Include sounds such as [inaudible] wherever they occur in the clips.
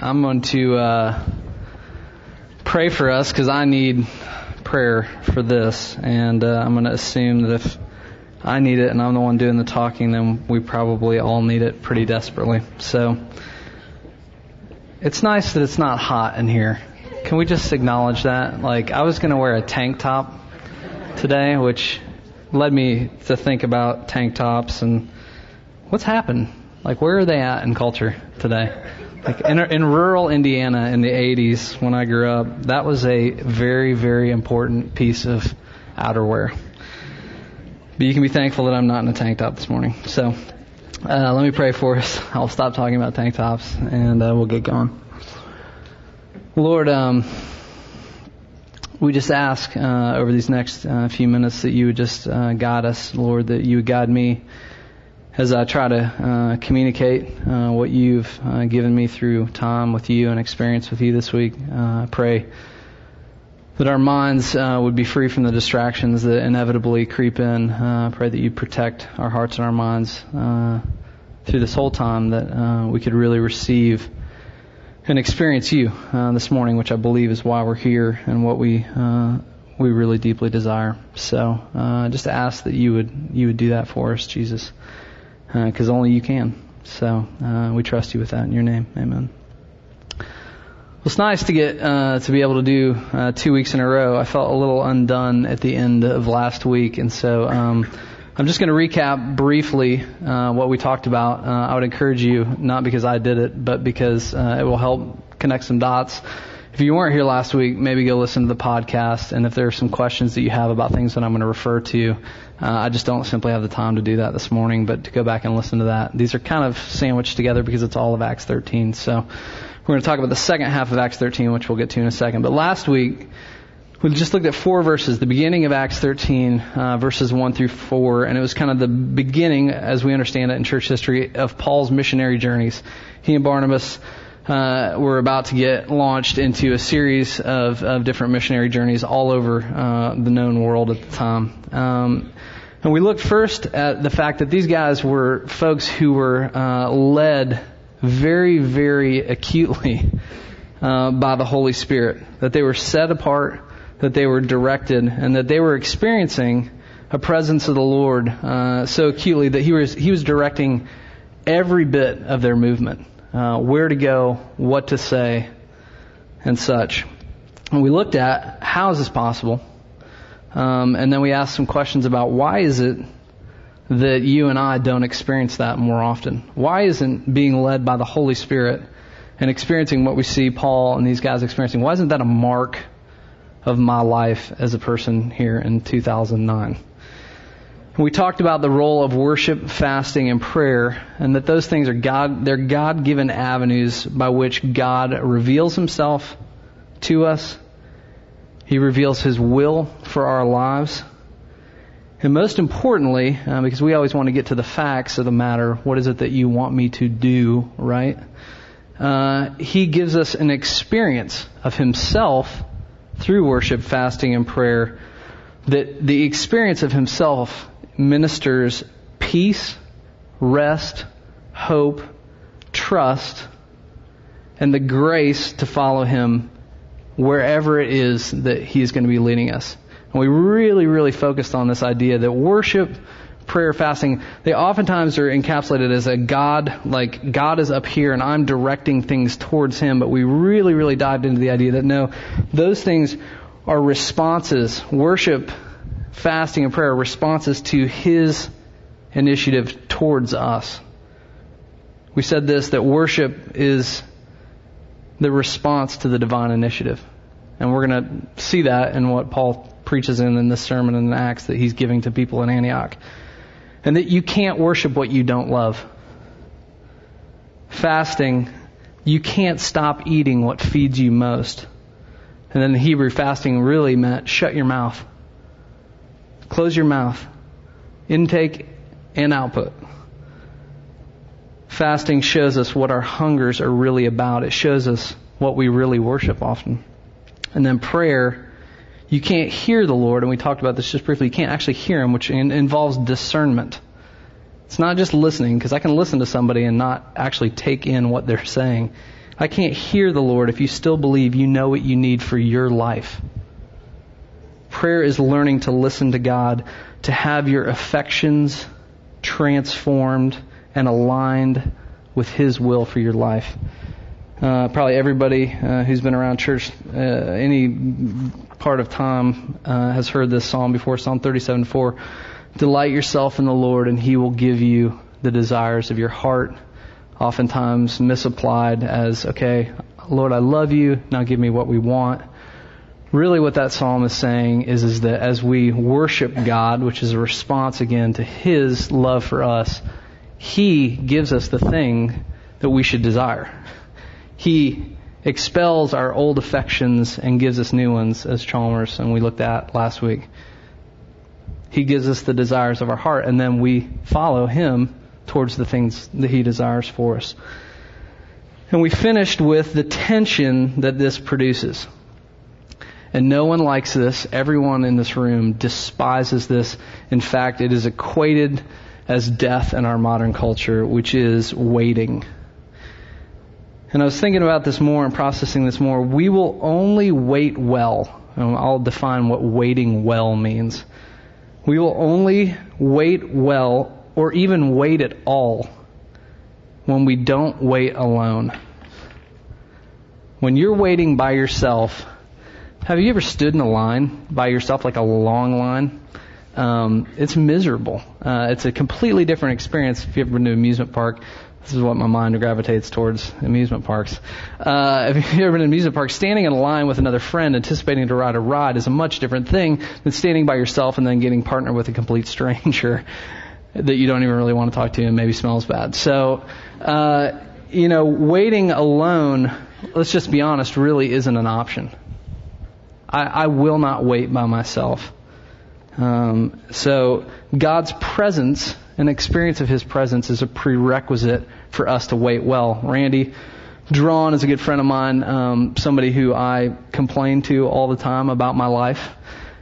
I'm going to uh, pray for us because I need prayer for this, and uh, I'm going to assume that if I need it and I'm the one doing the talking, then we probably all need it pretty desperately. So it's nice that it's not hot in here. Can we just acknowledge that? Like I was going to wear a tank top today, which led me to think about tank tops and what's happened. Like where are they at in culture today? Like in, in rural Indiana in the 80s when I grew up, that was a very, very important piece of outerwear. But you can be thankful that I'm not in a tank top this morning. So uh, let me pray for us. I'll stop talking about tank tops and uh, we'll get going. Lord, um, we just ask uh, over these next uh, few minutes that you would just uh, guide us, Lord, that you would guide me as I try to uh, communicate uh, what you've uh, given me through time with you and experience with you this week. Uh, I pray that our minds uh, would be free from the distractions that inevitably creep in. Uh, I pray that you protect our hearts and our minds through this whole time, that we could really receive and experience you this morning, which I believe is why we're here and what we we really deeply desire. So, just ask that you would you would do that for us, Jesus because uh, only you can. So uh, we trust you with that in your name. Amen. Well, it's nice to get uh, to be able to do uh, two weeks in a row. I felt a little undone at the end of last week, and so um, I'm just going to recap briefly uh, what we talked about. Uh, I would encourage you, not because I did it, but because uh, it will help connect some dots. If you weren't here last week, maybe go listen to the podcast, and if there are some questions that you have about things that I'm going to refer to, uh, I just don't simply have the time to do that this morning, but to go back and listen to that. These are kind of sandwiched together because it's all of Acts 13. So we're going to talk about the second half of Acts 13, which we'll get to in a second. But last week, we just looked at four verses, the beginning of Acts 13, uh, verses 1 through 4, and it was kind of the beginning, as we understand it in church history, of Paul's missionary journeys. He and Barnabas uh, were about to get launched into a series of, of different missionary journeys all over uh, the known world at the time. Um, and we looked first at the fact that these guys were folks who were uh, led very, very acutely [laughs] uh, by the Holy Spirit, that they were set apart, that they were directed, and that they were experiencing a presence of the Lord uh, so acutely that He was He was directing every bit of their movement, uh, where to go, what to say, and such. And we looked at how is this possible um, and then we asked some questions about why is it that you and I don't experience that more often? Why isn't being led by the Holy Spirit and experiencing what we see Paul and these guys experiencing, why isn't that a mark of my life as a person here in 2009? We talked about the role of worship, fasting, and prayer, and that those things are God, they're God-given avenues by which God reveals Himself to us he reveals His will for our lives. And most importantly, uh, because we always want to get to the facts of the matter, what is it that you want me to do, right? Uh, he gives us an experience of Himself through worship, fasting, and prayer. That the experience of Himself ministers peace, rest, hope, trust, and the grace to follow Him wherever it is that He's going to be leading us. And we really, really focused on this idea that worship, prayer, fasting, they oftentimes are encapsulated as a God, like God is up here and I'm directing things towards Him, but we really, really dived into the idea that no, those things are responses. Worship, fasting, and prayer are responses to His initiative towards us. We said this, that worship is the response to the divine initiative. And we're going to see that in what Paul preaches in, in this sermon in Acts that he's giving to people in Antioch. And that you can't worship what you don't love. Fasting, you can't stop eating what feeds you most. And then the Hebrew fasting really meant shut your mouth. Close your mouth. Intake and output. Fasting shows us what our hungers are really about. It shows us what we really worship often. And then prayer, you can't hear the Lord, and we talked about this just briefly. You can't actually hear Him, which involves discernment. It's not just listening, because I can listen to somebody and not actually take in what they're saying. I can't hear the Lord if you still believe you know what you need for your life. Prayer is learning to listen to God, to have your affections transformed and aligned with His will for your life. Uh, probably everybody uh, who's been around church uh, any part of time uh, has heard this psalm before, Psalm 37:4. Delight yourself in the Lord, and He will give you the desires of your heart. Oftentimes misapplied as, okay, Lord, I love you. Now give me what we want. Really, what that psalm is saying is, is that as we worship God, which is a response again to His love for us, He gives us the thing that we should desire. He expels our old affections and gives us new ones, as Chalmers and we looked at last week. He gives us the desires of our heart, and then we follow Him towards the things that He desires for us. And we finished with the tension that this produces. And no one likes this. Everyone in this room despises this. In fact, it is equated as death in our modern culture, which is waiting. And I was thinking about this more and processing this more. We will only wait well. Um, I'll define what waiting well means. We will only wait well or even wait at all when we don't wait alone. When you're waiting by yourself, have you ever stood in a line by yourself, like a long line? Um, it's miserable. Uh, it's a completely different experience if you've ever been to an amusement park. This is what my mind gravitates towards amusement parks. Uh, [laughs] if you've ever been to an amusement park, standing in a line with another friend anticipating to ride a ride is a much different thing than standing by yourself and then getting partnered with a complete stranger [laughs] that you don't even really want to talk to and maybe smells bad. So, uh, you know, waiting alone, let's just be honest, really isn't an option. I, I will not wait by myself. Um, so God's presence an experience of His presence is a prerequisite for us to wait well. Randy Drawn is a good friend of mine, um, somebody who I complain to all the time about my life,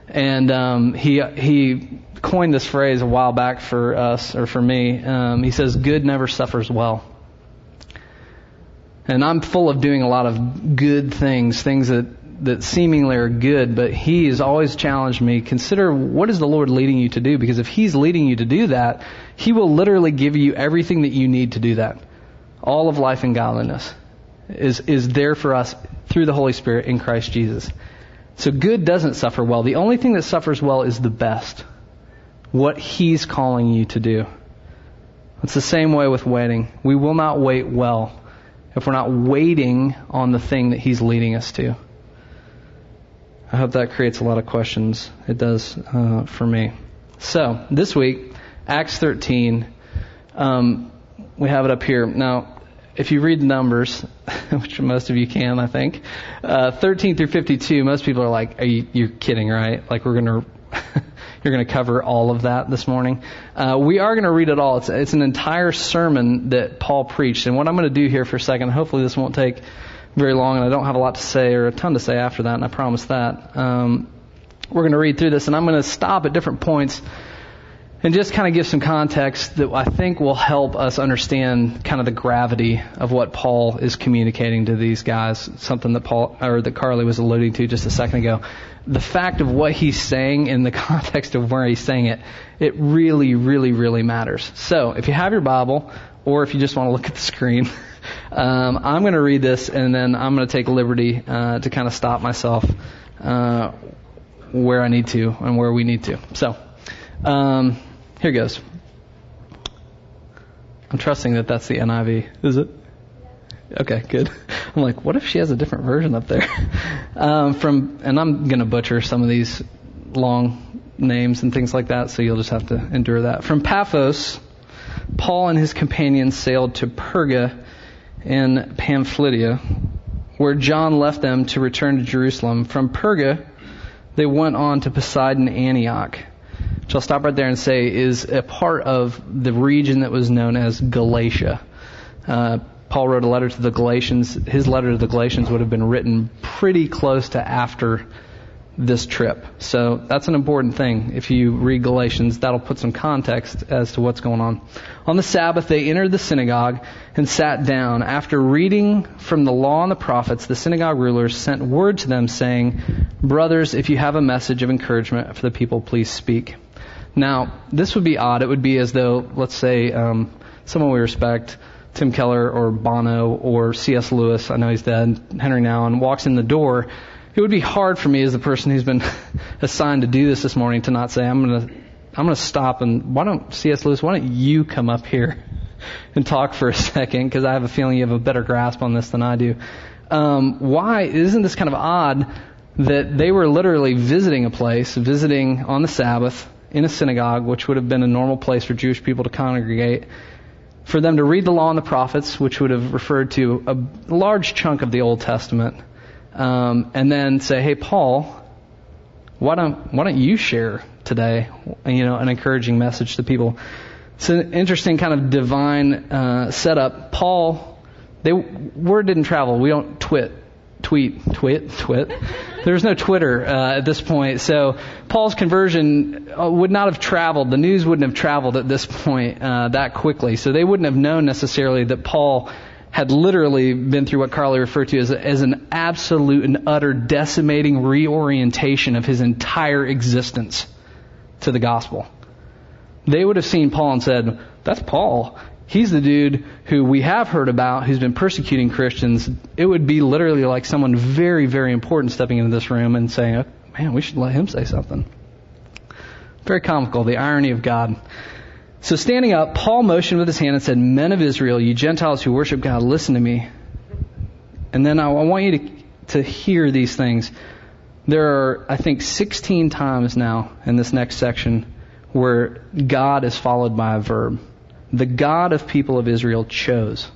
and um, he he coined this phrase a while back for us or for me. Um, he says, "Good never suffers well." And I'm full of doing a lot of good things, things that that seemingly are good, but he has always challenged me, consider what is the Lord leading you to do? Because if he's leading you to do that, he will literally give you everything that you need to do that. All of life and godliness is, is there for us through the Holy Spirit in Christ Jesus. So good doesn't suffer well. The only thing that suffers well is the best. What he's calling you to do. It's the same way with waiting. We will not wait well if we're not waiting on the thing that he's leading us to. I hope that creates a lot of questions. It does uh, for me. So, this week, Acts 13, um, we have it up here. Now, if you read the numbers, [laughs] which most of you can, I think, uh, 13 through 52, most people are like, are you, you're kidding, right? Like, we're going [laughs] to. you're going to cover all of that this morning. Uh, we are going to read it all. It's, it's an entire sermon that Paul preached. And what I'm going to do here for a second, hopefully this won't take very long, and I don't have a lot to say or a ton to say after that, and I promise that. Um, we're going to read through this, and I'm going to stop at different points and just kind of give some context that I think will help us understand kind of the gravity of what Paul is communicating to these guys. Something that Paul or that Carly was alluding to just a second ago. The fact of what he's saying in the [laughs] context of where he's saying it, it really, really, really matters. So, if you have your Bible, or if you just want to look at the screen. [laughs] Um, I'm going to read this and then I'm going to take liberty uh, to kind of stop myself uh, where I need to and where we need to. So, um, here goes. I'm trusting that that's the NIV. Is it? Okay, good. [laughs] I'm like, what if she has a different version up there? [laughs] um, from, and I'm going to butcher some of these long names and things like that, so you'll just have to endure that. From Paphos, Paul and his companions sailed to Perga in Pamphylia, where John left them to return to Jerusalem. From Perga, they went on to Pisidian Antioch, which I'll stop right there and say is a part of the region that was known as Galatia. Uh, Paul wrote a letter to the Galatians. His letter to the Galatians would have been written pretty close to after this trip. So that's an important thing. If you read Galatians, that'll put some context as to what's going on. On the Sabbath, they entered the synagogue and sat down. After reading from the law and the prophets, the synagogue rulers sent word to them saying, Brothers, if you have a message of encouragement for the people, please speak. Now, this would be odd. It would be as though, let's say, um, someone we respect, Tim Keller or Bono or C.S. Lewis, I know he's dead, Henri Nouwen, walks in the door it would be hard for me as the person who's been [laughs] assigned to do this this morning to not say, I'm going to, I'm going to stop and why don't, C.S. Lewis, why don't you come up here [laughs] and talk for a second? Because I have a feeling you have a better grasp on this than I do. Um, why, isn't this kind of odd that they were literally visiting a place, visiting on the Sabbath in a synagogue, which would have been a normal place for Jewish people to congregate, for them to read the law and the prophets, which would have referred to a large chunk of the Old Testament, um, and then say, "Hey, Paul, why don't why don't you share today? You know, an encouraging message to people." It's an interesting kind of divine uh, setup. Paul, they word didn't travel. We don't twit, tweet, twit, twit. There's no Twitter uh, at this point, so Paul's conversion uh, would not have traveled. The news wouldn't have traveled at this point uh, that quickly, so they wouldn't have known necessarily that Paul had literally been through what Carly referred to as, as an absolute and utter decimating reorientation of his entire existence to the gospel. They would have seen Paul and said, That's Paul. He's the dude who we have heard about who's been persecuting Christians. It would be literally like someone very, very important stepping into this room and saying, Man, we should let him say something. Very comical, the irony of God. So standing up, Paul motioned with his hand and said, Men of Israel, you Gentiles who worship God, listen to me. And then I, I want you to, to hear these things. There are, I think, 16 times now in this next section where God is followed by a verb. The God of people of Israel chose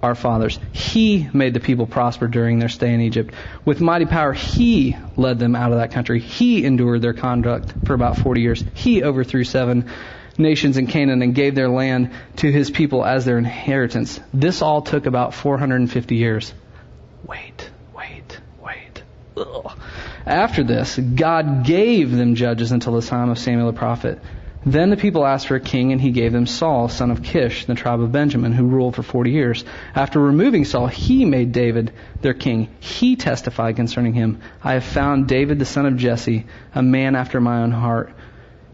our fathers. He made the people prosper during their stay in Egypt. With mighty power, He led them out of that country. He endured their conduct for about 40 years. He overthrew seven nations in Canaan and gave their land to his people as their inheritance. This all took about 450 years. Wait, wait, wait. Ugh. After this, God gave them judges until the time of Samuel the prophet. Then the people asked for a king, and he gave them Saul, son of Kish, the tribe of Benjamin, who ruled for 40 years. After removing Saul, he made David their king. He testified concerning him, I have found David the son of Jesse, a man after my own heart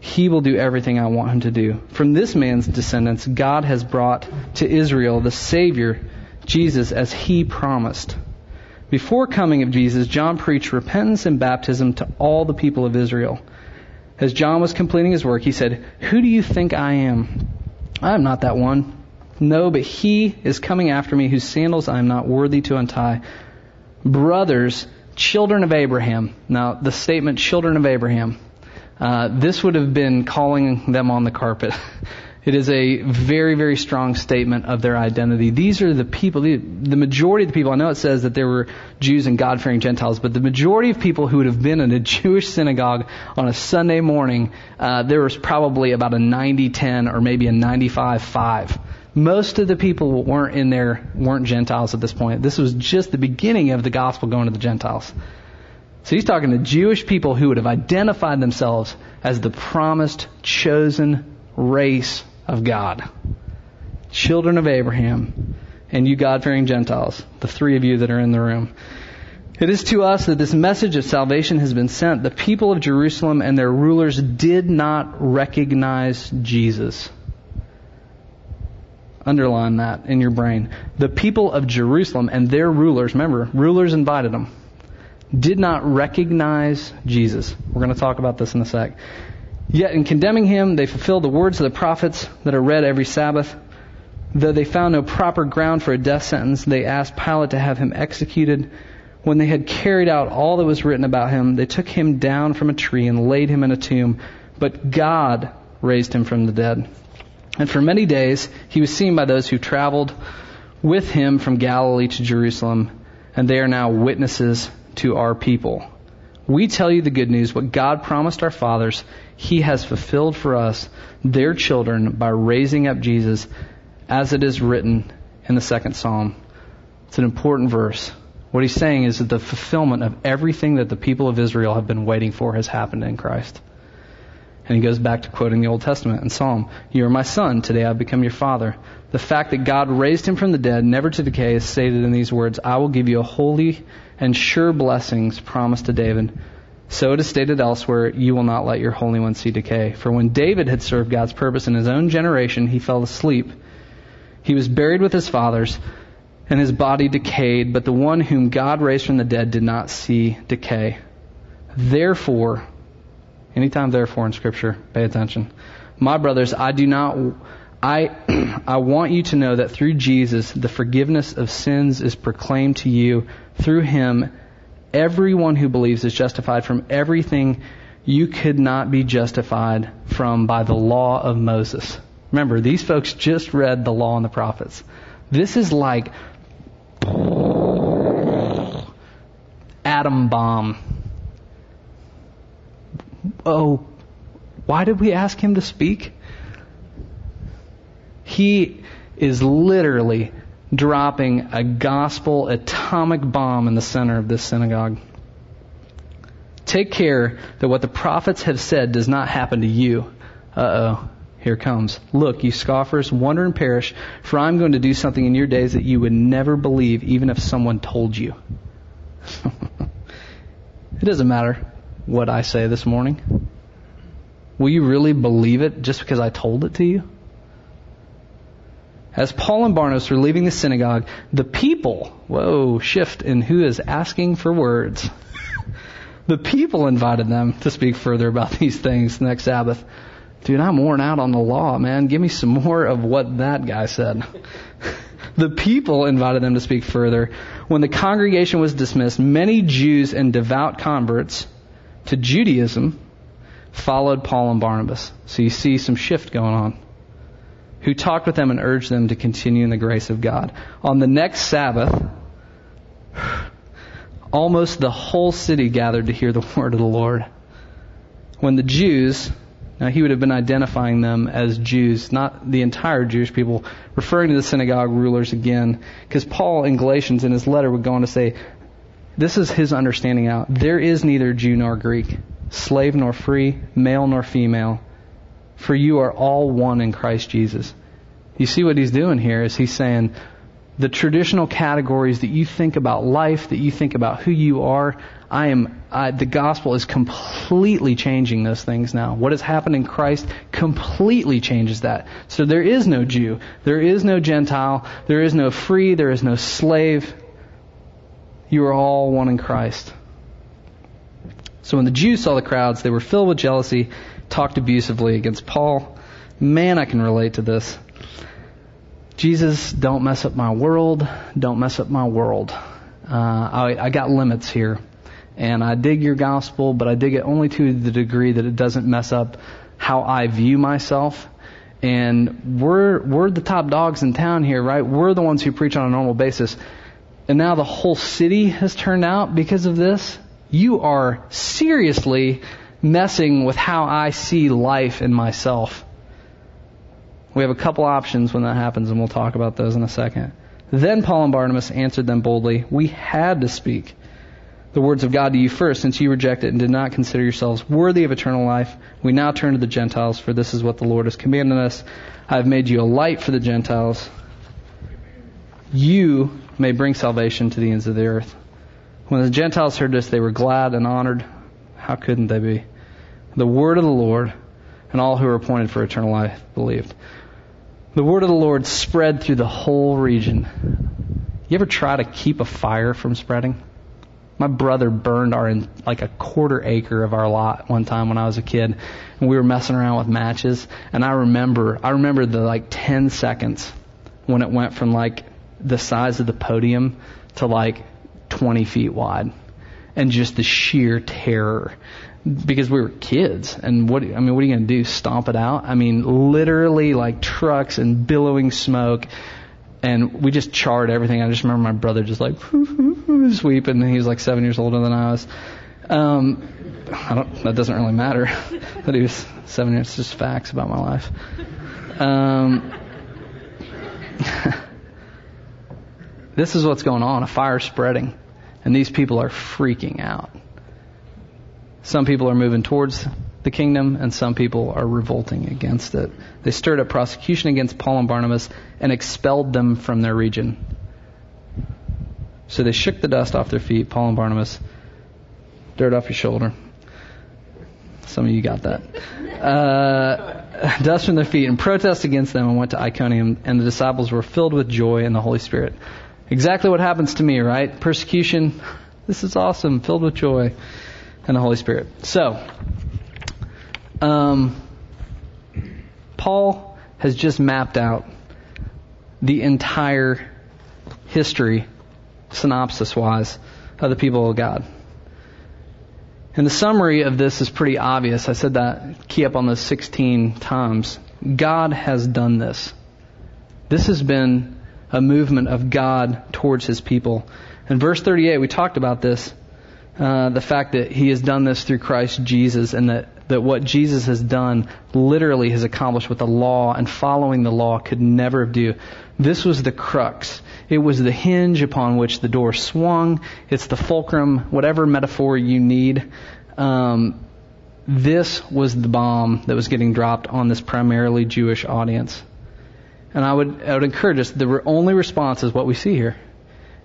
he will do everything I want him to do. From this man's descendants, God has brought to Israel the Savior, Jesus, as he promised. Before coming of Jesus, John preached repentance and baptism to all the people of Israel. As John was completing his work, he said, Who do you think I am? I am not that one. No, but he is coming after me whose sandals I am not worthy to untie. Brothers, children of Abraham. Now, the statement children of Abraham uh, this would have been calling them on the carpet. [laughs] It is a very, very strong statement of their identity. These are the people, the, the majority of the people, I know it says that there were Jews and God fearing Gentiles, but the majority of people who would have been in a [laughs] Jewish synagogue on a Sunday morning, uh, there was probably about a 90 10 or maybe a 95 5. Most of the people weren't in there, weren't Gentiles at this point. This was just the beginning of the gospel going to the Gentiles. So he's talking to Jewish people who would have identified themselves as the promised, chosen race of God. Children of Abraham, and you God fearing Gentiles, the three of you that are in the room. It is to us that this message of salvation has been sent. The people of Jerusalem and their rulers did not recognize Jesus. Underline that in your brain. The people of Jerusalem and their rulers, remember, rulers invited them did not recognize Jesus. We're going to talk about this in a sec. Yet in condemning him, they fulfilled the words of the prophets that are read every Sabbath. Though they found no proper ground for a death sentence, they asked Pilate to have him executed. When they had carried out all that was written about him, they took him down from a tree and laid him in a tomb. But God raised him from the dead. And for many days he was seen by those who traveled with him from Galilee to Jerusalem, and they are now witnesses to our people. We tell you the good news, what God promised our fathers, He has fulfilled for us, their children, by raising up Jesus, as it is written in the second psalm. It's an important verse. What he's saying is that the fulfillment of everything that the people of Israel have been waiting for has happened in Christ. And he goes back to quoting the Old Testament in Psalm. You are my son, today I've become your father. The fact that God raised him from the dead, never to decay, is stated in these words, I will give you a holy and sure blessings promised to David. So it is stated elsewhere, you will not let your Holy One see decay. For when David had served God's purpose in his own generation, he fell asleep. He was buried with his fathers, and his body decayed, but the one whom God raised from the dead did not see decay. Therefore, anytime therefore in Scripture, pay attention. My brothers, I do not, I, [clears throat] I want you to know that through Jesus, the forgiveness of sins is proclaimed to you. Through him, everyone who believes is justified from everything you could not be justified from by the law of Moses. Remember, these folks just read the law and the prophets. This is like atom bomb. Oh, why did we ask him to speak? He is literally dropping a gospel atomic bomb in the center of this synagogue. Take care that what the prophets have said does not happen to you. Uh oh. Here comes. Look, you scoffers, wonder and perish, for I'm going to do something in your days that you would never believe, even if someone told you. [laughs] it doesn't matter what I say this morning. Will you really believe it just because I told it to you? As Paul and Barnabas were leaving the synagogue, the people, whoa, shift in who is asking for words. [laughs] the people invited them to speak further about [laughs] these things next Sabbath. Dude, I'm worn out on the law, man. Give me some more of what that guy said. [laughs] the people invited them to speak further. When the congregation was dismissed, many Jews and devout converts to Judaism followed Paul and Barnabas. So you see some shift going on who talked with them and urged them to continue in the grace of God. On the next Sabbath, almost the whole city gathered to hear the [laughs] word of the Lord. When the Jews, now he would have been identifying them as Jews, not the entire Jewish people, referring to the synagogue rulers again, because Paul in Galatians in his letter would go on to say, this is his understanding out. There is neither Jew nor Greek, slave nor free, male nor female for you are all one in Christ Jesus. You see what he's doing here is he's saying the traditional categories that you think about life, that you think about who you are, I am, I, the gospel is completely changing those things now. What has happened in Christ completely changes that. So there is no Jew, there is no Gentile, there is no free, there is no slave. You are all one in Christ. So when the Jews saw the crowds, they were filled with jealousy talked abusively against Paul. Man, I can relate to this. Jesus, don't mess up my world. Don't mess up my world. Uh, I, I got limits here. And I dig your gospel, but I dig it only to the degree that it doesn't mess up how I view myself. And we're, we're the top dogs in town here, right? We're the ones who preach on a normal basis. And now the whole city has turned out because of this. You are seriously messing with how I see life in myself. We have a couple options when that happens, and we'll talk about those in a second. Then Paul and Barnabas answered them boldly, We had to speak the words of God to you first, since you rejected and did not consider yourselves worthy of eternal life. We now turn to the Gentiles, for this is what the Lord has commanded us. I have made you a light for the Gentiles. You may bring salvation to the ends of the earth. When the Gentiles heard this, they were glad and honored. How couldn't they be? The word of the Lord, and all who were appointed for eternal life believed. The word of the Lord spread through the whole region. You ever try to keep a fire from spreading? My brother burned our like a quarter acre of our lot one time when I was a kid, and we were messing around with matches. And I remember, I remember the like 10 seconds when it went from like the size of the podium to like 20 feet wide, and just the sheer terror because we were kids. And what I mean what are you going to do? Stomp it out? I mean literally like trucks and billowing smoke. And we just charred everything. I just remember my brother just like [laughs] sweeping. And he was like 7 years older than I was. Um I don't that doesn't really matter. [laughs] That he was 7 years it's just facts about my life. Um [laughs] this is what's going on. A fire spreading. And these people are freaking out. Some people are moving towards the kingdom, and some people are revolting against it. They stirred up prosecution against Paul and Barnabas and expelled them from their region. So they shook the dust off their feet, Paul and Barnabas, dirt off your shoulder. Some of you got that. Uh, [laughs] dust from their feet and protest against them and went to Iconium, and the disciples were filled with joy in the Holy Spirit. Exactly what happens to me, right? Persecution. This is awesome, filled with joy and the Holy Spirit. So, um, Paul has just mapped out the entire history, synopsis wise, of the people of God. And the summary of this is pretty obvious. I said that key up on those 16 times. God has done this. This has been a movement of God towards his people. In verse 38, we talked about this. Uh, the fact that he has done this through Christ Jesus and that, that what Jesus has done literally has accomplished what the law and following the law could never do. This was the crux. It was the hinge upon which the door swung. It's the fulcrum, whatever metaphor you need. Um, this was the bomb that was getting dropped on this primarily Jewish audience. And I would, I would encourage us, the only response is what we see here.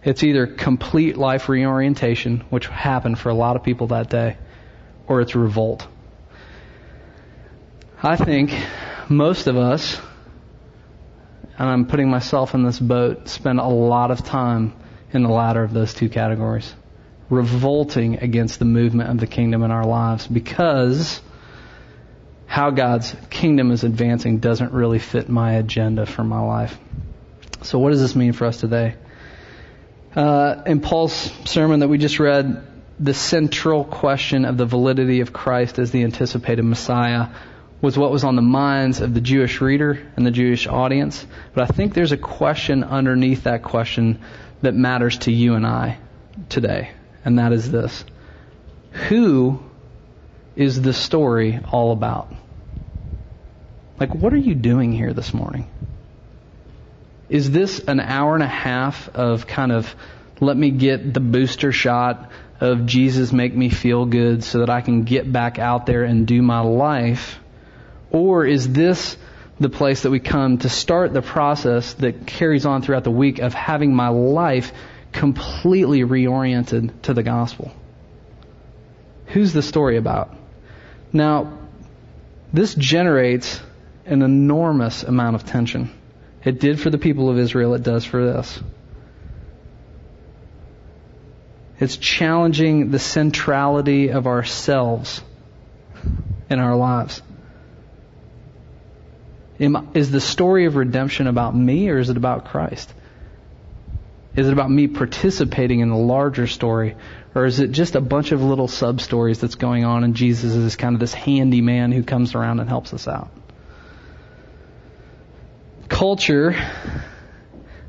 It's either complete life reorientation, which happened for a lot of people that day, or it's revolt. I think most of us, and I'm putting myself in this boat, spend a lot of time in the latter of those two categories. Revolting against the movement of the kingdom in our lives because how God's kingdom is advancing doesn't really fit my agenda for my life. So what does this mean for us today? Uh, in Paul's sermon that we just read, the central question of the validity of Christ as the anticipated Messiah was what was on the minds of the Jewish reader and the Jewish audience. But I think there's a question underneath that question that matters to you and I today, and that is this. Who is the story all about? Like, what are you doing here this morning? Is this an hour and a half of kind of let me get the booster shot of Jesus make me feel good so that I can get back out there and do my life? Or is this the place that we come to start the process that carries on throughout the week of having my life completely reoriented to the gospel? Who's the story about? Now, this generates an enormous amount of tension. It did for the people of Israel, it does for us. It's challenging the centrality of ourselves in our lives. Is the story of redemption about me or is it about Christ? Is it about me participating in the larger story? Or is it just a bunch of little sub stories that's going on and Jesus is kind of this handy man who comes around and helps us out? Culture,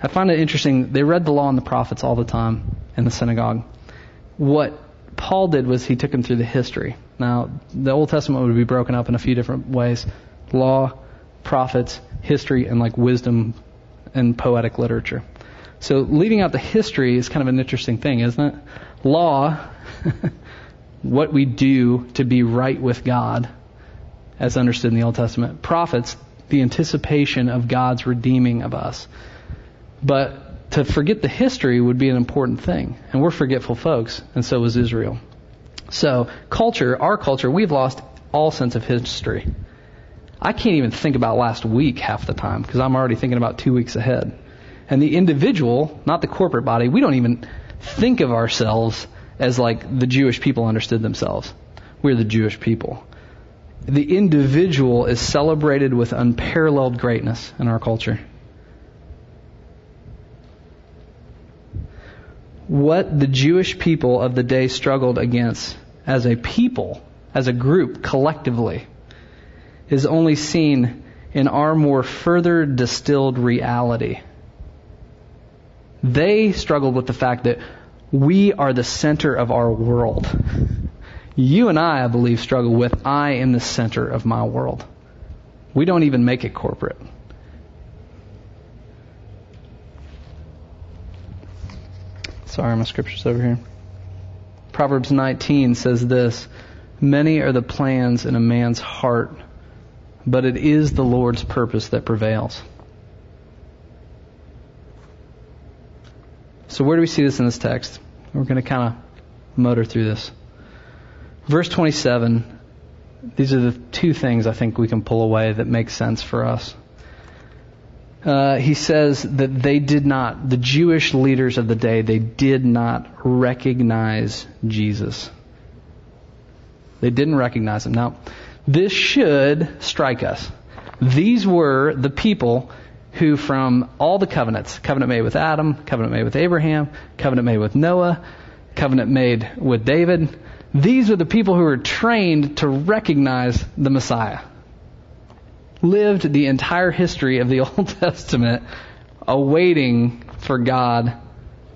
I find it interesting. They read the law and the prophets all the time in the synagogue. What Paul did was he took them through the history. Now, the Old Testament would be broken up in a few different ways law, prophets, history, and like wisdom and poetic literature. So, leaving out the history is kind of an interesting thing, isn't it? Law, [laughs] what we do to be right with God, as understood in the Old Testament. Prophets, the anticipation of God's redeeming of us. But to forget the history would be an important thing. And we're forgetful folks, and so was Israel. So, culture, our culture, we've lost all sense of history. I can't even think about last week half the time because I'm already thinking about two weeks ahead. And the individual, not the corporate body, we don't even think of ourselves as like the Jewish people understood themselves. We're the Jewish people the individual is celebrated with unparalleled greatness in our culture. What the Jewish people of the day struggled against as a people, as a group, collectively, is only seen in our more further distilled reality. They struggled with the fact that we are the center of our world. You and I, I believe, struggle with I am the center of my world. We don't even make it corporate. Sorry, my scripture's over here. Proverbs 19 says this Many are the plans in a man's heart, but it is the Lord's purpose that prevails. So, where do we see this in this text? We're going to kind of motor through this. Verse 27, these are the two things I think we can pull away that make sense for us. Uh, he says that they did not, the Jewish leaders of the day, they did not recognize Jesus. They didn't recognize him. Now, this should strike us. These were the people who from all the covenants, covenant made with Adam, covenant made with Abraham, covenant made with Noah, covenant made with David, these were the people who were trained to recognize the Messiah. Lived the entire history of the [laughs] Old Testament awaiting for God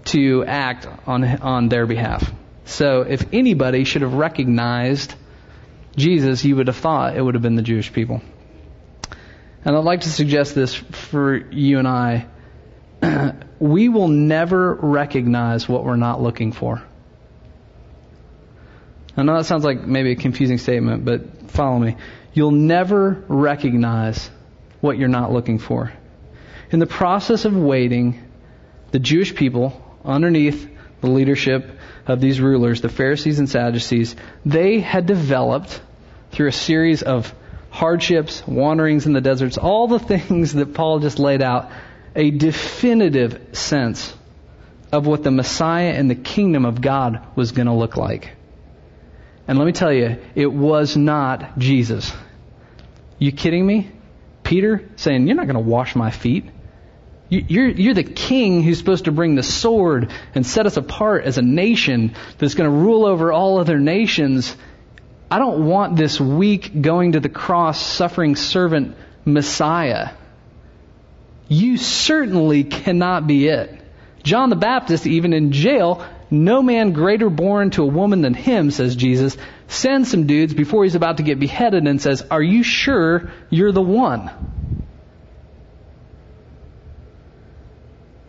to act on, on their behalf. So if anybody should have recognized Jesus, you would have thought it would have been the Jewish people. And I'd like to suggest this for you and I. [clears throat] we will never recognize what we're not looking for. I know that sounds like maybe a confusing statement, but follow me. You'll never recognize what you're not looking for. In the process of waiting, the Jewish people, underneath the leadership of these rulers, the Pharisees and Sadducees, they had developed through a series of hardships, wanderings in the deserts, all the [laughs] things that Paul just laid out, a definitive sense of what the Messiah and the kingdom of God was going to look like. And let me tell you, it was not Jesus. You kidding me? Peter saying, You're not going to wash my feet. You're, you're the king who's supposed to bring the sword and set us apart as a nation that's going to rule over all other nations. I don't want this weak, going to the cross, suffering servant Messiah. You certainly cannot be it. John the Baptist, even in jail, no man greater born to a woman than him, says Jesus, sends some dudes before he's about to get beheaded and says, Are you sure you're the one?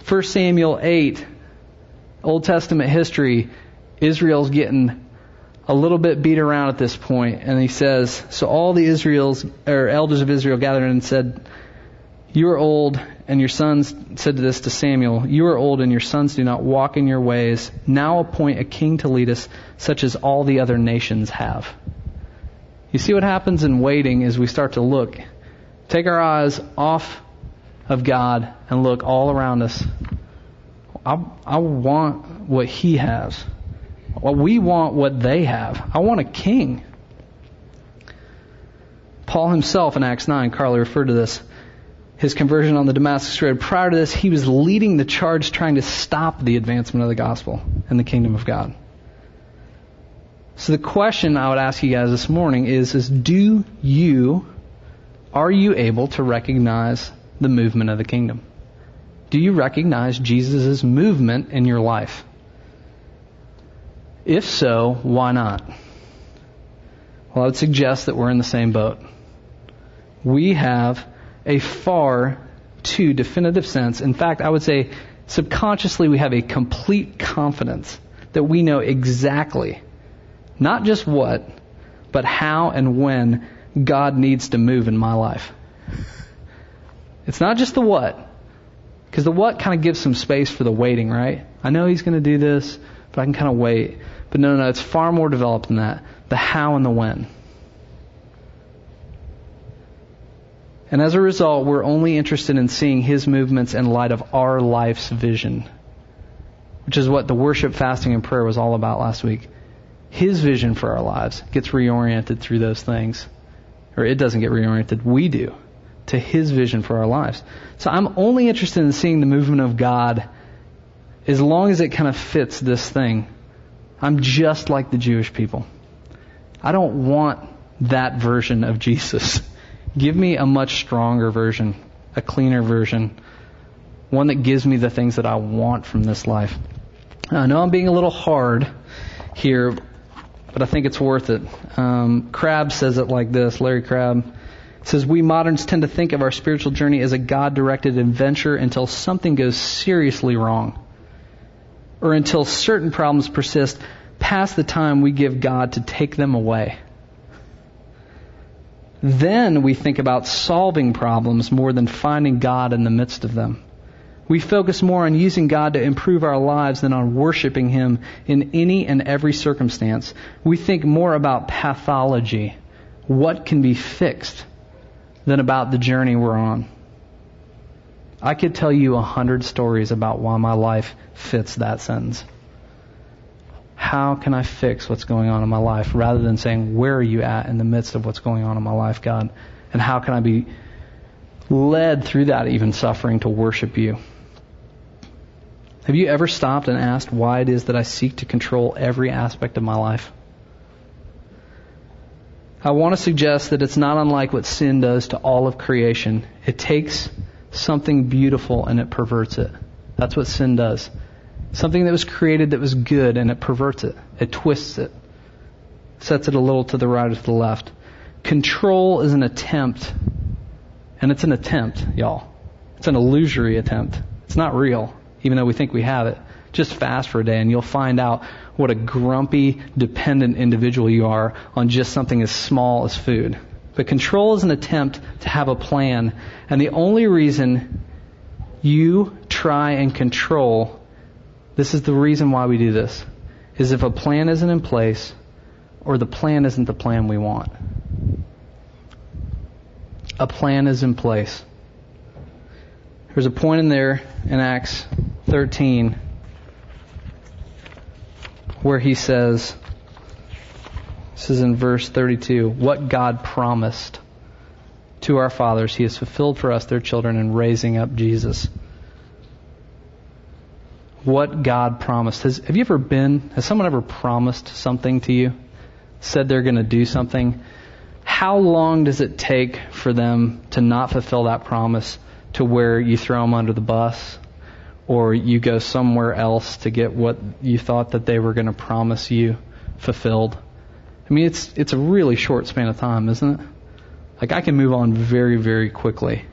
1 Samuel 8, Old Testament history, Israel's getting a little bit beat around at this point, and he says, So all the Israel's or elders of Israel gathered and said, You are old, and your sons said to this to Samuel, You are old, and your sons do not walk in your ways. Now appoint a king to lead us, such as all the other nations have. You see what happens in waiting is we start to look, take our eyes off of God and look all around us. I, I want what He has. Well, we want what they have. I want a king. Paul himself in Acts 9, Carly referred to this, his conversion on the Damascus Road. Prior to this, he was leading the charge trying to stop the advancement of the gospel and the kingdom of God. So the question I would ask you guys this morning is, is do you, are you able to recognize the movement of the kingdom? Do you recognize Jesus' movement in your life? If so, why not? Well, I would suggest that we're in the same boat. We have a far too definitive sense. In fact, I would say subconsciously we have a complete confidence that we know exactly not just what, but how and when God needs to move in my life. It's not just the what, because the what kind of gives some space for the waiting, right? I know He's going to do this, but I can kind of wait. But no, no, no, it's far more developed than that. The how and the when. And as a result, we're only interested in seeing His movements in light of our life's vision, which is what the worship, fasting, and prayer was all about last week. His vision for our lives gets reoriented through those things. Or it doesn't get reoriented, we do, to His vision for our lives. So I'm only interested in seeing the movement of God as long as it kind of fits this thing I'm just like the Jewish people. I don't want that version of Jesus. [laughs] Give me a much stronger version, a cleaner version, one that gives me the things that I want from this life. I know I'm being a little hard here, but I think it's worth it. Um, Crabb says it like this Larry Crabb says, We moderns tend to think of our spiritual journey as a God directed adventure until something goes seriously wrong or until certain problems persist past the time we give God to take them away. Then we think about solving problems more than finding God in the midst of them. We focus more on using God to improve our lives than on worshiping Him in any and every circumstance. We think more about pathology, what can be fixed, than about the journey we're on. I could tell you a hundred stories about why my life fits that sentence. How can I fix what's going on in my life rather than saying, where are you at in the midst of what's going on in my life, God? And how can I be led through that even suffering to worship you? Have you ever stopped and asked why it is that I seek to control every aspect of my life? I want to suggest that it's not unlike what sin does to all of creation. It takes something beautiful and it perverts it. That's what sin does. Something that was created that was good and it perverts it. It twists it. Sets it a little to the right or to the left. Control is an attempt. And it's an attempt, y'all. It's an illusory attempt. It's not real, even though we think we have it. Just fast for a day and you'll find out what a grumpy, dependent individual you are on just something as small as food. But control is an attempt to have a plan. And the only reason you try and control, this is the reason why we do this, is if a plan isn't in place or the plan isn't the plan we want. A plan is in place. There's a point in there in Acts 13 where he says, this is in verse 32. What God promised to our fathers, He has fulfilled for us, their children, in raising up Jesus. What God promised. Has, have you ever been, has someone ever promised something to you? Said they're going to do something? How long does it take for them to not fulfill that promise to where you throw them under the bus? Or you go somewhere else to get what you thought that they were going to promise you fulfilled? I mean, it's it's a really short span of time, isn't it? Like I can move on very, very quickly.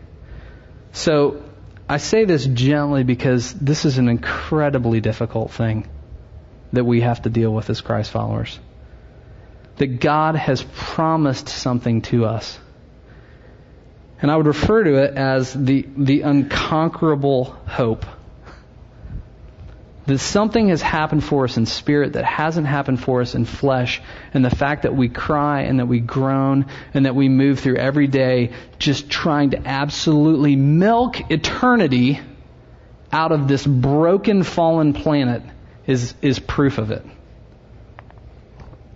So I say this gently because this is an incredibly difficult thing that we have to deal with as Christ followers. That God has promised something to us. And I would refer to it as the, the unconquerable hope that something has happened for us in spirit that hasn't happened for us in flesh, and the fact that we cry and that we groan and that we move through every day just trying to absolutely milk eternity out of this broken, fallen planet is, is proof of it.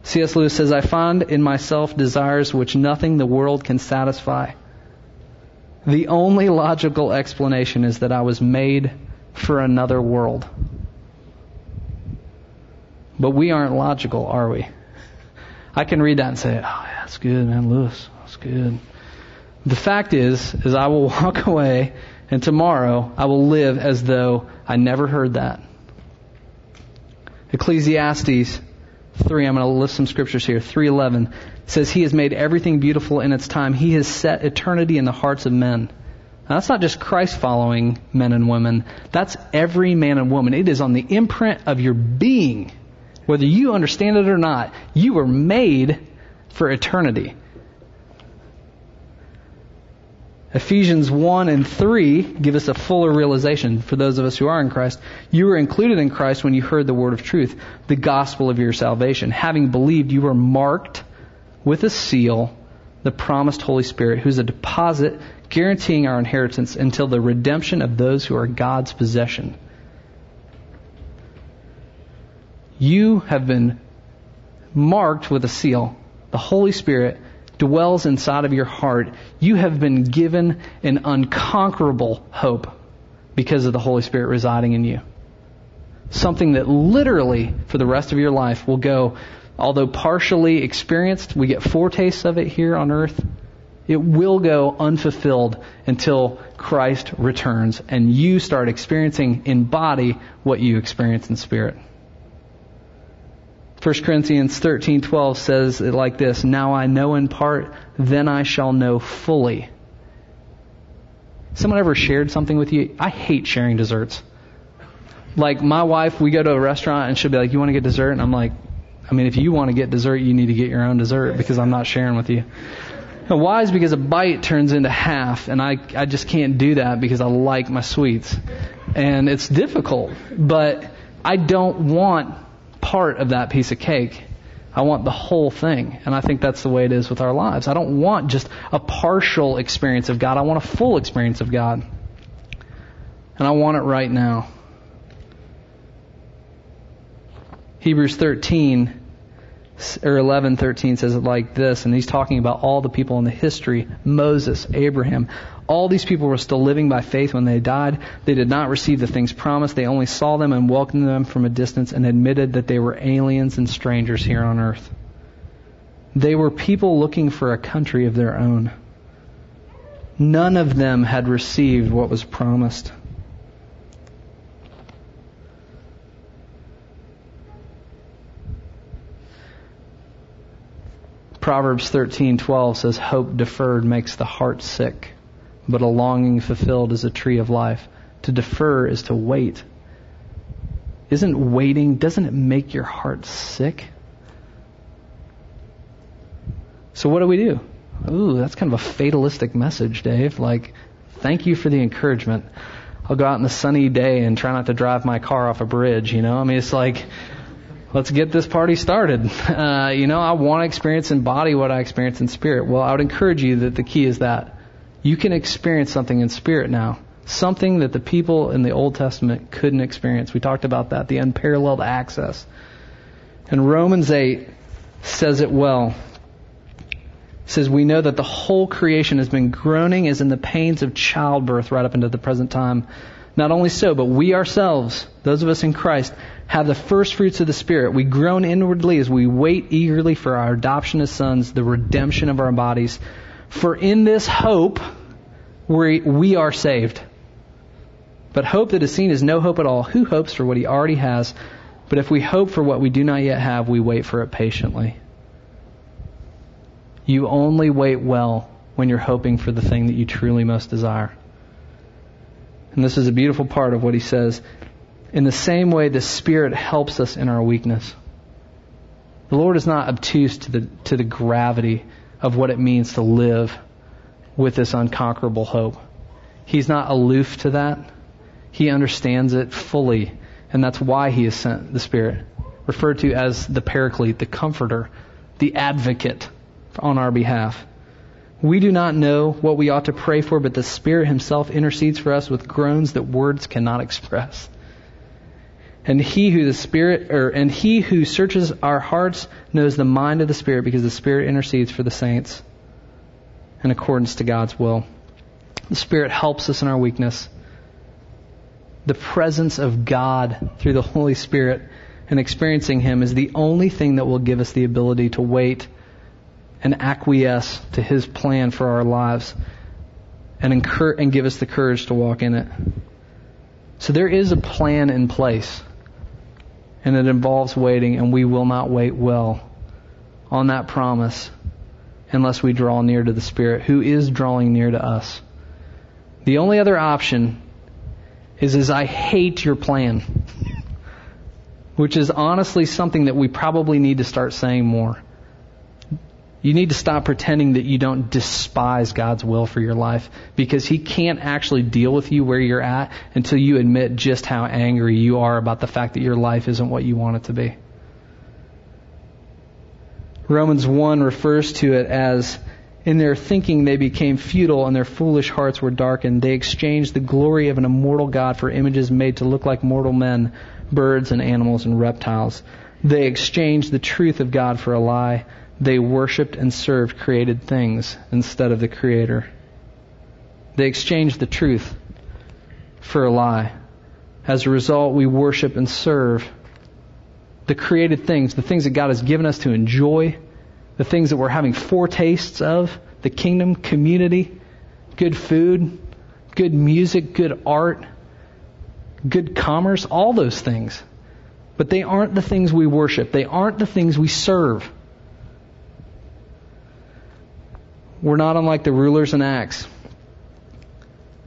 C.S. Lewis says, I find in myself desires which nothing the world can satisfy. The only logical explanation is that I was made for another world. But we aren't logical, are we? I can read that and say, oh, yeah, that's good, man, Lewis. That's good. The fact is, is I will [laughs] walk away and tomorrow I will live as though I never heard that. Ecclesiastes 3, I'm going to list some scriptures here. 311 says, He has made everything beautiful in its time. He has set eternity in the hearts of men. Now, that's not just Christ following men and women. That's every man and woman. It is on the imprint of your being whether you understand it or not, you were made for eternity. Ephesians 1 and 3 give us a fuller realization for those of us who are in Christ. You were included in Christ when you heard the word of truth, the gospel of your salvation. Having believed, you were marked with a seal, the promised Holy Spirit, who's a deposit guaranteeing our inheritance until the redemption of those who are God's possession. You have been marked with a seal. The Holy Spirit dwells inside of your heart. You have been given an unconquerable hope because of the Holy Spirit residing in you. Something that literally, for the rest of your life, will go, although partially experienced, we get foretastes of it here on earth. It will go unfulfilled until Christ returns and you start experiencing in body what you experience in spirit. 1 Corinthians 13:12 says it like this, "Now I know in part, then I shall know fully." Someone ever shared something with you? I hate sharing desserts. Like my wife, we go to a restaurant and she'll be like, "You want to get dessert?" And I'm like, I mean, if you want to get dessert, you need to get your own dessert because I'm not sharing with you. And why is because a bite turns into half, and I I just can't do that because I like my sweets, and it's difficult. But I don't want part of that piece of cake. I want the whole thing. And I think that's the way it is with our lives. I don't want just a partial experience of God. I want a full experience of God. And I want it right now. Hebrews 13 or 11:13 says it like this and he's talking about all the people in the history Moses Abraham. All these people were still living by faith when they died. They did not receive the things promised. They only saw them and welcomed them from a distance and admitted that they were aliens and strangers here on earth. They were people looking for a country of their own. None of them had received what was promised Proverbs 13:12 says hope deferred makes the heart sick, but a longing fulfilled is a tree of life. To defer is to wait. Isn't waiting doesn't it make your heart sick? So what do we do? Ooh, that's kind of a fatalistic message, Dave. Like, thank you for the encouragement. I'll go out in the sunny day and try not to drive my car off a bridge, you know? I mean, it's like, let's get this party started. [laughs] Uh, you know, I want to experience in body what I experience in spirit. Well, I would encourage you that the key is that you can experience something in spirit now. Something that the people in the Old Testament couldn't experience. We talked about that, the unparalleled access. And Romans 8 says it well. It says, We know that the whole creation has been groaning as in the pains of childbirth right up into the present time. Not only so, but we ourselves, those of us in Christ, have the first fruits of the Spirit. We groan inwardly as we wait eagerly for our adoption as sons, the redemption of our bodies. For in this hope we, we are saved. But hope that is seen is no hope at all. Who hopes for what he already has? But if we hope for what we do not yet have, we wait for it patiently. You only wait well when you're hoping for the thing that you truly most desire. And this is a beautiful part of what he says. In the same way, the Spirit helps us in our weakness. The Lord is not obtuse to the, to the gravity of what it means to live with this unconquerable hope. He's not aloof to that. He understands it fully, and that's why He has sent the Spirit, referred to as the Paraclete, the Comforter, the Advocate on our behalf. We do not know what we ought to pray for, but the Spirit Himself intercedes for us with groans that words cannot express. And he who the Spirit, or, and he who searches our hearts knows the mind of the Spirit because the Spirit intercedes for the saints in accordance to God's will. The Spirit helps us in our weakness. The presence of God through the Holy Spirit and experiencing Him is the only thing that will give us the ability to wait and acquiesce to His plan for our lives and, incur- and give us the courage to walk in it. So there is a plan in place, and it involves waiting, and we will not wait well on that promise unless we draw near to the Spirit, who is drawing near to us. The only other option is, is I hate your plan, which is honestly something that we probably need to start saying more. You need to stop pretending that you don't despise God's will for your life because He can't actually deal with you where you're at until you admit just how angry you are about the fact that your life isn't what you want it to be. Romans 1 refers to it as in their thinking they became futile and their foolish hearts were darkened. They exchanged the glory of an immortal God for images made to look like mortal men, birds and animals and reptiles. They exchanged the truth of God for a lie they worshiped and served created things instead of the Creator. They exchanged the truth for a lie. As a result, we worship and serve the created things, the things that God has given us to enjoy, the things that we're having foretastes of, the kingdom, community, good food, good music, good art, good commerce, all those things. But they aren't the things we worship. They aren't the things we serve. We're not unlike the rulers in Acts.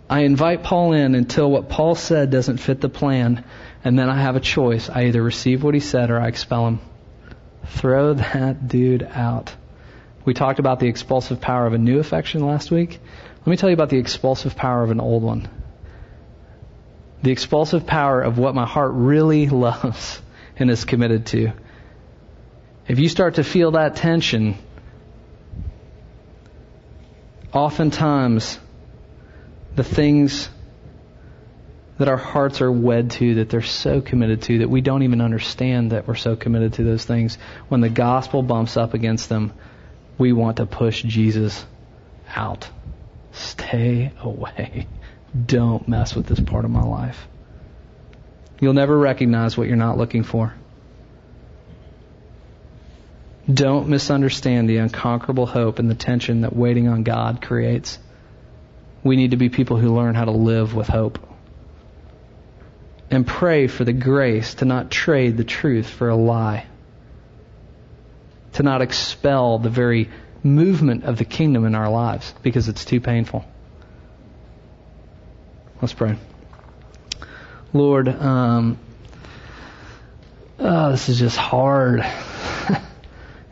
I invite Paul in until what Paul said doesn't fit the plan, and then I have a choice. I either receive what he said or I expel him. Throw [laughs] that dude out. We talked about the expulsive power of a new affection last week. Let me tell you about the expulsive power of an old one. The expulsive power of what my heart really [laughs] loves and is committed to. If you start to feel that tension, oftentimes the things that our hearts are wed to, that they're so committed to, that we don't even understand that we're so committed to those things. When the gospel bumps up against them, we want to push Jesus out. Stay away. Don't mess with this part of my life. You'll never recognize what you're not looking for. Don't misunderstand the unconquerable hope and the tension that waiting on God creates. We need to be people who learn how to live with hope. And pray for the grace to not trade the truth for a lie. To not expel the very movement of the kingdom in our lives because it's too painful. Let's pray. Lord, um, oh, this is just hard.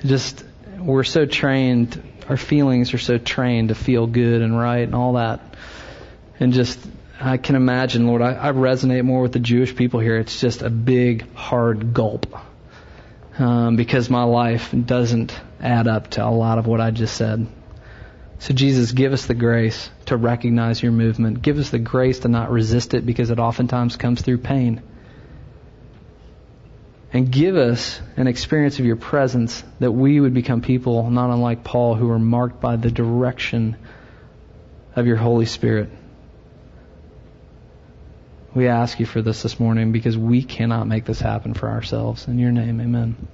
Just we're so trained, our feelings are so trained to feel good and right and all that, and just I can imagine, Lord, I, I resonate more with the Jewish people here. It's just a big, hard gulp um, because my life doesn't add up to a lot of what I just said. So, Jesus, give us the grace to recognize your movement. Give us the grace to not resist it because it oftentimes comes through pain. And give us an experience of your presence that we would become people not unlike Paul who are marked by the direction of your Holy Spirit. We ask you for this this morning because we cannot make this happen for ourselves. In your name, amen.